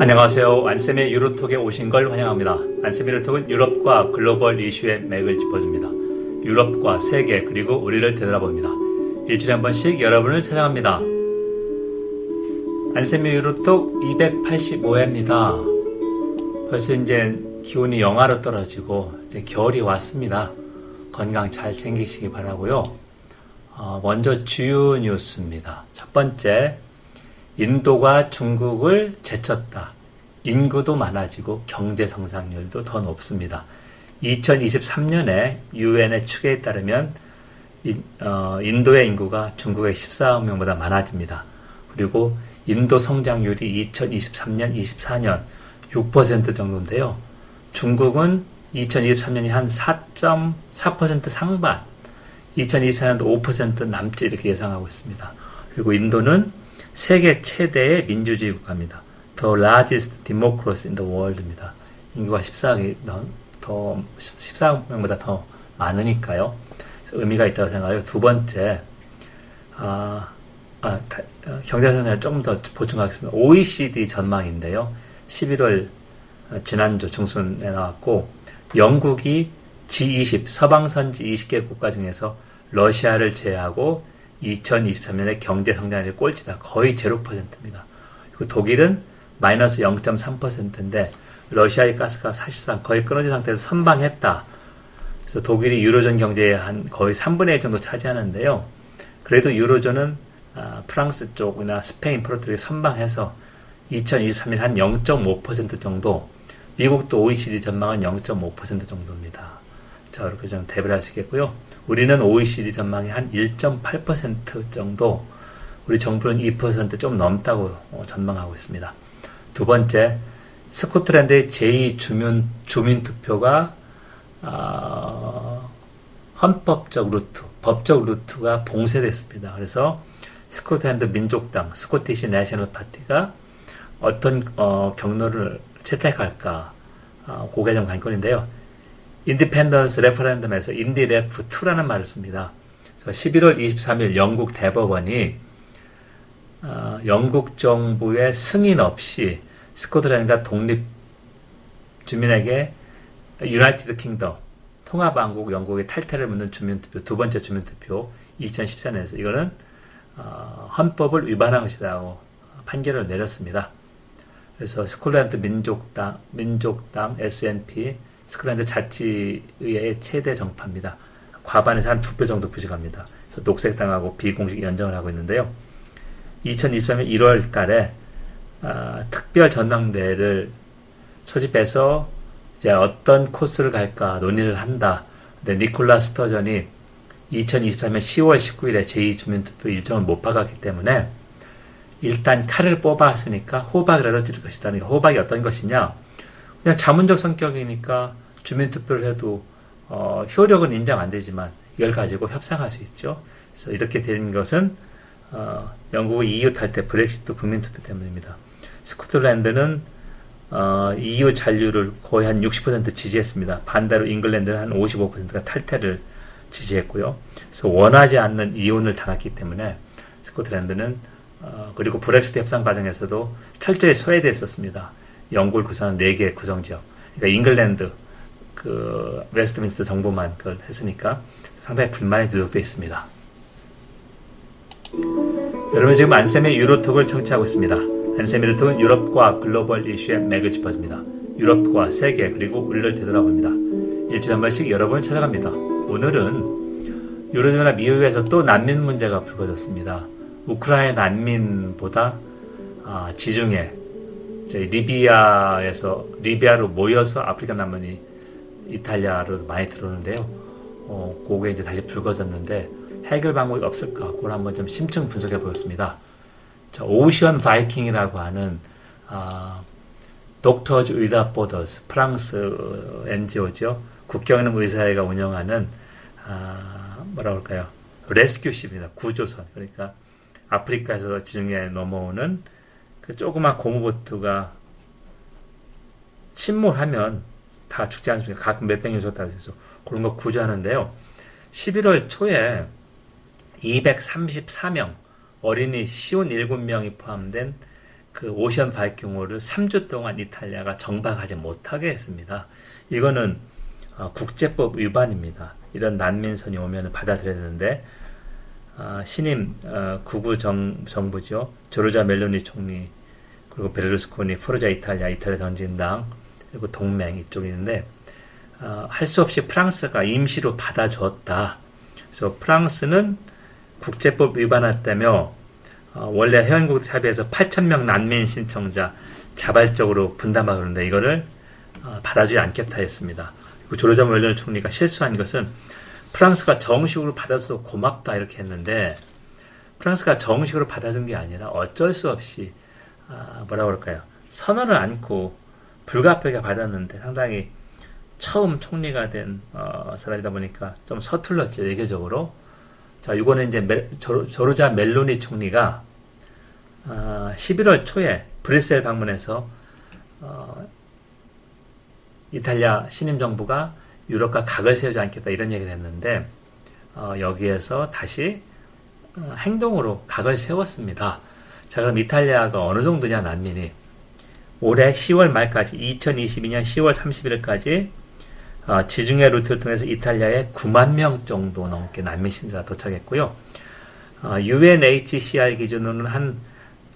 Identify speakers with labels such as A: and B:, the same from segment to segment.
A: 안녕하세요. 안쌤의 유로톡에 오신 걸 환영합니다. 안쌤의 유로톡은 유럽과 글로벌 이슈의 맥을 짚어줍니다. 유럽과 세계 그리고 우리를 되돌아봅니다. 일주일에 한 번씩 여러분을 찾아갑니다. 안쌤의 유로톡 285회입니다. 벌써 이제 기온이 영하로 떨어지고 이제 겨울이 왔습니다. 건강 잘 챙기시기 바라고요. 어, 먼저 주요 뉴스입니다. 첫 번째, 인도가 중국을 제쳤다. 인구도 많아지고 경제 성장률도 더 높습니다. 2023년에 유엔의 추계에 따르면 인, 어, 인도의 인구가 중국의 14억 명보다 많아집니다. 그리고 인도 성장률이 2023년, 24년 6% 정도인데요. 중국은 2023년이 한 4.4% 상반, 2024년도 5% 남짓 이렇게 예상하고 있습니다. 그리고 인도는 세계 최대의 민주주의 국가입니다. The largest democracy in the world입니다. 인구가 14억이 더, 더 14억 명보다 더 많으니까요. 의미가 있다고 생각해요. 두 번째, 아, 아, 어, 경제성장 조금 더 보충하겠습니다. OECD 전망인데요. 11월 어, 지난주 중순에 나왔고 영국이 G20 서방 선지 20개 국가 중에서 러시아를 제외하고 2023년에 경제 성장률이 꼴찌다. 거의 0%입니다. 그리고 독일은 마이너스 0.3%인데 러시아의 가스가 사실상 거의 끊어진 상태에서 선방했다. 그래서 독일이 유로존 경제의 한 거의 3분의 1 정도 차지하는데요. 그래도 유로존은 아, 프랑스 쪽이나 스페인, 포르투갈이 선방해서 2023년 한 0.5% 정도, 미국도 OECD 전망은 0.5% 정도입니다. 자, 이렇게 좀 대비를 하시겠고요. 우리는 OECD 전망이 한 1.8% 정도, 우리 정부는 2%좀 넘다고 어, 전망하고 있습니다. 두 번째, 스코틀랜드의 제2주민 주민 투표가 어, 헌법적 루트, 법적 루트가 봉쇄됐습니다. 그래서 스코틀랜드 민족당, Scottish National Party가 어떤 어, 경로를 채택할까, 어, 그게 좀 관건인데요. independence referendum에서 IndyRef 2라는 말을 씁니다. 그래서 11월 23일 영국 대법원이 어, 영국 정부의 승인 없이 스코틀랜드가 독립 주민에게 United Kingdom 통합왕국 영국의 탈퇴를 묻는 주민투표 두 번째 주민투표 2014년에서 이거는 어, 헌법을 위반한 것이라고 판결을 내렸습니다. 그래서 스코틀랜드 민족당 민족당 SNP 스코틀랜드 자치의회의 최대 정파입니다. 과반에서 한두배 정도 부족합니다. 그래서 녹색당하고 비공식 연정을 하고 있는데요. 2023년 1월 달에 아, 특별 전당대회를 소집해서 이제 어떤 코스를 갈까 논의를 한다. 근데 니콜라 스터전이 2023년 10월 19일에 제2주민투표 일정을 못 박았기 때문에 일단 칼을 뽑았으니까 호박이라도 찌를 것이다. 그러니까 호박이 어떤 것이냐? 그냥 자문적 성격이니까 주민투표를 해도 어, 효력은 인정 안 되지만 이걸 가지고 협상할 수 있죠. 그래서 이렇게 된 것은 어, 영국의 EU 탈퇴 브렉시트 국민투표 때문입니다. 스코틀랜드는 어, EU 잔류를 거의 한 60% 지지했습니다. 반대로 잉글랜드는 한 55%가 탈퇴를 지지했고요. 그래서 원하지 않는 이혼을 당했기 때문에 스코틀랜드는 어, 그리고 브렉시트 협상 과정에서도 철저히 소외됐었습니다. 영국을 구성한 4개 구성지역. 그러니까 잉글랜드, 그 웨스트민스터 정부만 그걸 했으니까 상당히 불만이 누적되어 있습니다. 여러분 지금 안쌤의 유로톡을 청취하고 있습니다. 안쌤의 유로톡은 유럽과 글로벌 이슈의 맥을 짚어줍니다. 유럽과 세계 그리고 우리를 되돌아봅니다. 일주일에 한 번씩 여러분을 찾아갑니다. 오늘은 유럽이나 미국에서 또 난민 문제가 불거졌습니다. 우크라이나 난민보다 아, 지중해 리비아에서 리비아로 모여서 아프리카 난민이 이탈리아로 많이 들어오는데요. 어, 그게 이제 다시 불거졌는데 해결 방법이 없을까? 그걸 한번 좀 심층 분석해 보겠습니다. 자, 오션 바이킹이라고 하는 아, 독터즈 위다 보더스 프랑스 NGO죠. 국경 없는 의사회가 운영하는 아, 뭐라 그럴까요? 레스큐십입니다. 구조선. 그러니까 아프리카에서 지중해에 넘어오는 그 조그만 고무보트가 침몰하면 다 죽지 않습니까? 가끔 몇백 년 줬다 해서 그런 거 구조하는데요. 11월 초에 234명 어린이 시온 7명이 포함된 그 오션 바이킹호를 3주 동안 이탈리아가 정박하지 못하게 했습니다. 이거는 어, 국제법 위반입니다. 이런 난민선이 오면 받아들여야 되는데 어, 신임 어, 구구 정, 정부죠. 조르자 멜로니 총리 그리고 베르루스코니 포르자 이탈리아 이탈리아 전진당 그리고 동맹 이쪽이 있는데 어, 할수 없이 프랑스가 임시로 받아줬다. 그래서 프랑스는 국제법 위반했다며 어, 원래 회원국 합의에서 8,000명 난민 신청자 자발적으로 분담하고 그러는데 이거를 어, 받아주지 않겠다 했습니다. 그리고 조르자 멜로니 총리가 실수한 것은 프랑스가 정식으로 받아줘서 고맙다 이렇게 했는데 프랑스가 정식으로 받아준 게 아니라 어쩔 수 없이 아, 뭐라 그럴까요? 선언을 않고 불가피하게 받았는데 상당히 처음 총리가 된 어, 사람이다 보니까 좀 서툴렀죠 외교적으로. 자, 이거는 이제 멜, 조, 르 자 멜로니 총리가 어, 11월 초에 브뤼셀 방문해서 어, 이탈리아 신임 정부가 유럽과 각을 세우지 않겠다 이런 얘기를 했는데 어, 여기에서 다시 어, 행동으로 각을 세웠습니다. 자 그럼 이탈리아가 어느 정도냐 난민이 올해 10월 말까지 2022년 10월 31일까지 어, 지중해 루트를 통해서 이탈리아에 9만 명 정도 넘게 난민 신자가 도착했고요. 어, UNHCR 기준으로는 한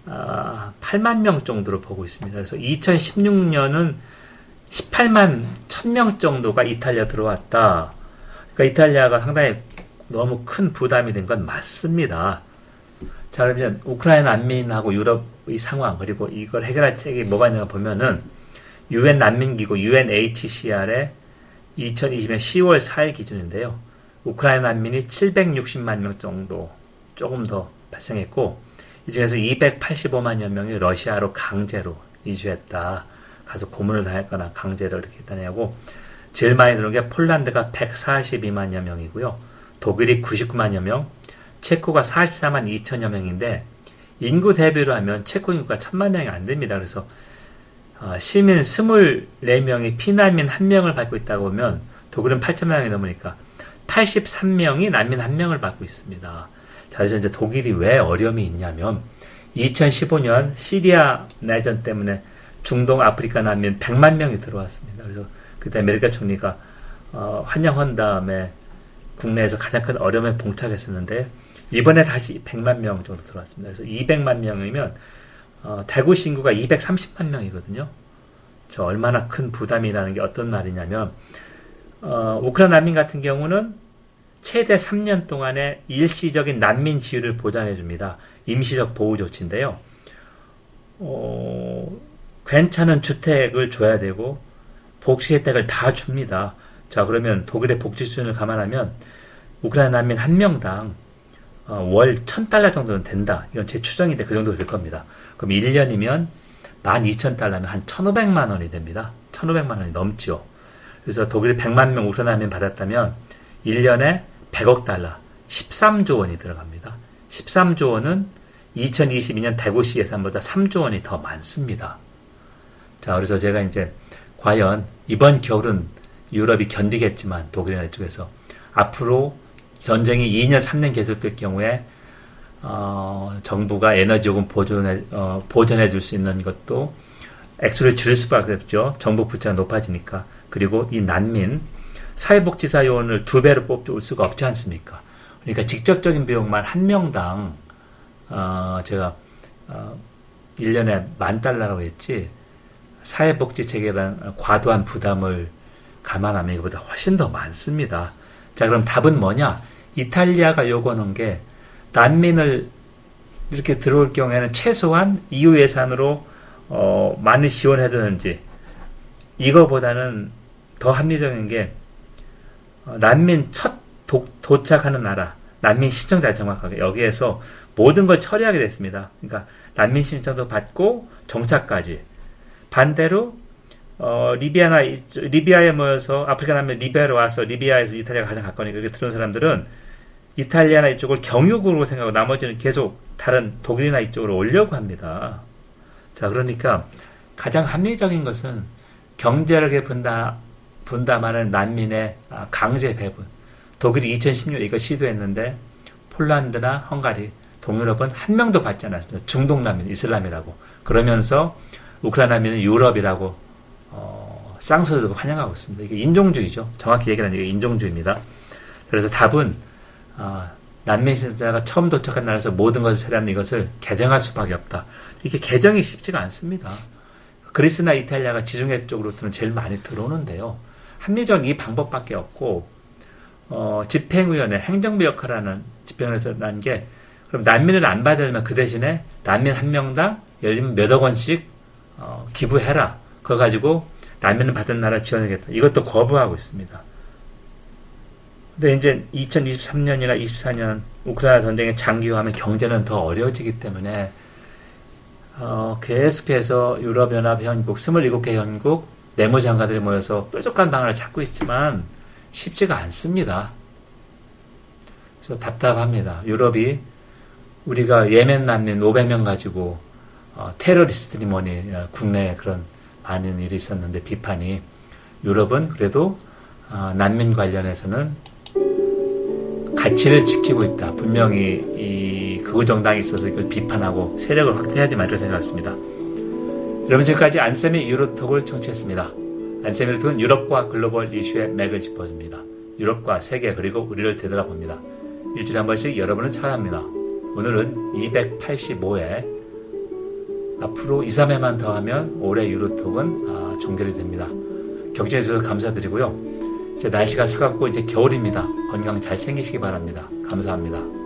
A: 어, 8만 명 정도로 보고 있습니다. 그래서 2016년은 18만 1000명 정도가 이탈리아 들어왔다. 그러니까 이탈리아가 상당히 너무 큰 부담이 된 건 맞습니다. 자, 그러면 우크라이나 난민하고 유럽의 상황, 그리고 이걸 해결할 책이 뭐가 있는가 보면은, UN 난민기구 UNHCR의 2020년 10월 4일 기준인데요. 우크라이나 난민이 760만 명 정도, 조금 더 발생했고, 이 중에서 285만여 명이 러시아로 강제로 이주했다. 가서 고문을 당했거나 강제로 이렇게 했다냐고, 제일 많이 들어온 게 폴란드가 142만여 명이고요. 독일이 99만여 명, 체코가 44만 2천여 명인데 인구 대비로 하면 체코 인구가 천만 명이 안 됩니다. 그래서 어, 시민 24명이 피난민 1명을 받고 있다고 보면 독일은 8천만 명이 넘으니까 83명이 난민 1명을 받고 있습니다. 자, 그래서 이제 독일이 왜 어려움이 있냐면 2015년 시리아 내전 때문에 중동 아프리카 난민 100만 명이 들어왔습니다. 그래서 그때 메르켈 총리가 어, 환영한 다음에 국내에서 가장 큰 어려움에 봉착했었는데 이번에 다시 100만 명 정도 들어왔습니다. 그래서 200만 명이면 어, 대구시 인구가 230만 명이거든요. 저 얼마나 큰 부담이라는 게 어떤 말이냐면 어, 우크라이나 난민 같은 경우는 최대 3년 동안의 일시적인 난민 지위를 보장해 줍니다. 임시적 보호 조치인데요. 어, 괜찮은 주택을 줘야 되고 복지 혜택을 다 줍니다. 자 그러면 독일의 복지 수준을 감안하면 우크라이나 난민 한 명당 어, 월 1000달러 정도는 된다. 이건 제 추정인데 그 정도 될 겁니다. 그럼 1년이면 12,000달러면 한 1,500만 원이 됩니다. 1,500만 원이 넘죠. 그래서 독일이 100만 명 우크라이나 받았다면 1년에 100억 달러, 13조 원이 들어갑니다. 13조 원은 2022년 대구시 예산보다 3조 원이 더 많습니다. 자, 그래서 제가 이제 과연 이번 겨울은 유럽이 견디겠지만 독일이나 이쪽에서 앞으로 전쟁이 2년, 3년 계속될 경우에 어, 정부가 에너지 요금 보존해, 어, 보전해 줄 수 있는 것도 액수를 줄일 수밖에 없죠. 정부 부채가 높아지니까. 그리고 이 난민, 사회복지사 요원을 두 배로 뽑을 수가 없지 않습니까? 그러니까 직접적인 비용만 한 명당, 어, 제가, 어, 1년에 만 달러라고 했지, 사회복지 체계에 대한 과도한 부담을 감안하면 이거보다 훨씬 더 많습니다. 자, 그럼 답은 뭐냐? 이탈리아가 요구하는 게 난민을 이렇게 들어올 경우에는 최소한 EU 예산으로 어, 많이 지원해야 되는지 이거보다는 더 합리적인 게 어, 난민 첫 도, 도착하는 나라 난민 신청자 정확하게 여기에서 모든 걸 처리하게 됐습니다. 그러니까 난민 신청도 받고 정착까지 반대로 어, 리비아나 리비아에 모여서 아프리카 난민 리비아로 와서 리비아에서 이탈리아가 가장 가까우니까 그렇게 들어온 사람들은 이탈리아나 이쪽을 경유국으로 생각하고 나머지는 계속 다른 독일이나 이쪽으로 오려고 합니다. 자, 그러니까 가장 합리적인 것은 경제력에 분담, 분담하는 난민의 강제 배분. 독일이 2016년 이거 시도했는데 폴란드나 헝가리 동유럽은 한 명도 받지 않았습니다. 중동 난민, 이슬람이라고. 그러면서 우크라이나 난민은 유럽이라고 어, 쌍소리로 환영하고 있습니다. 이게 인종주의죠. 정확히 얘기하는 이게 인종주의입니다. 그래서 답은 아, 난민 신자가 처음 도착한 나라에서 모든 것을 처리하는 이것을 개정할 수밖에 없다. 이게 개정이 쉽지가 않습니다. 그리스나 이탈리아가 지중해 쪽으로는 제일 많이 들어오는데요. 합리적인 이 방법밖에 없고 어, 집행위원회 행정부 역할을 하는 집행에서 난 게 그럼 난민을 안 받으려면 그 대신에 난민 한 명당 예를 들면 몇억 원씩 어, 기부해라. 그거 가지고 난민을 받은 나라 지원하겠다. 이것도 거부하고 있습니다. 근데 이제 2023년이나 24년 우크라이나 전쟁이 장기화하면 경제는 더 어려워지기 때문에 어, 계속해서 유럽연합 현국, 27개 현국 내무장관들이 모여서 뾰족한 방안을 찾고 있지만 쉽지가 않습니다. 그래서 답답합니다. 유럽이 우리가 예멘 난민 500명 가지고 어, 테러리스트니 뭐니 어, 국내에 그런 많은 일이 있었는데 비판이 유럽은 그래도 어, 난민 관련해서는 가치를 지키고 있다. 분명히 이 극우 정당이 있어서 이걸 비판하고 세력을 확대하지만 이렇게 생각했습니다. 여러분 지금까지 안쌤의 유로톡을 청취했습니다. 안쌤의 유로톡은 유럽과 글로벌 이슈의 맥을 짚어줍니다. 유럽과 세계 그리고 우리를 되돌아봅니다. 일주일에 한 번씩 여러분을 찾아합니다. 오늘은 285회 앞으로 2, 3회만 더 하면 올해 유로톡은 아, 종결이 됩니다. 경청해 주셔서 감사드리고요. 이제 날씨가 차갑고 이제 겨울입니다. 건강 잘 챙기시기 바랍니다. 감사합니다.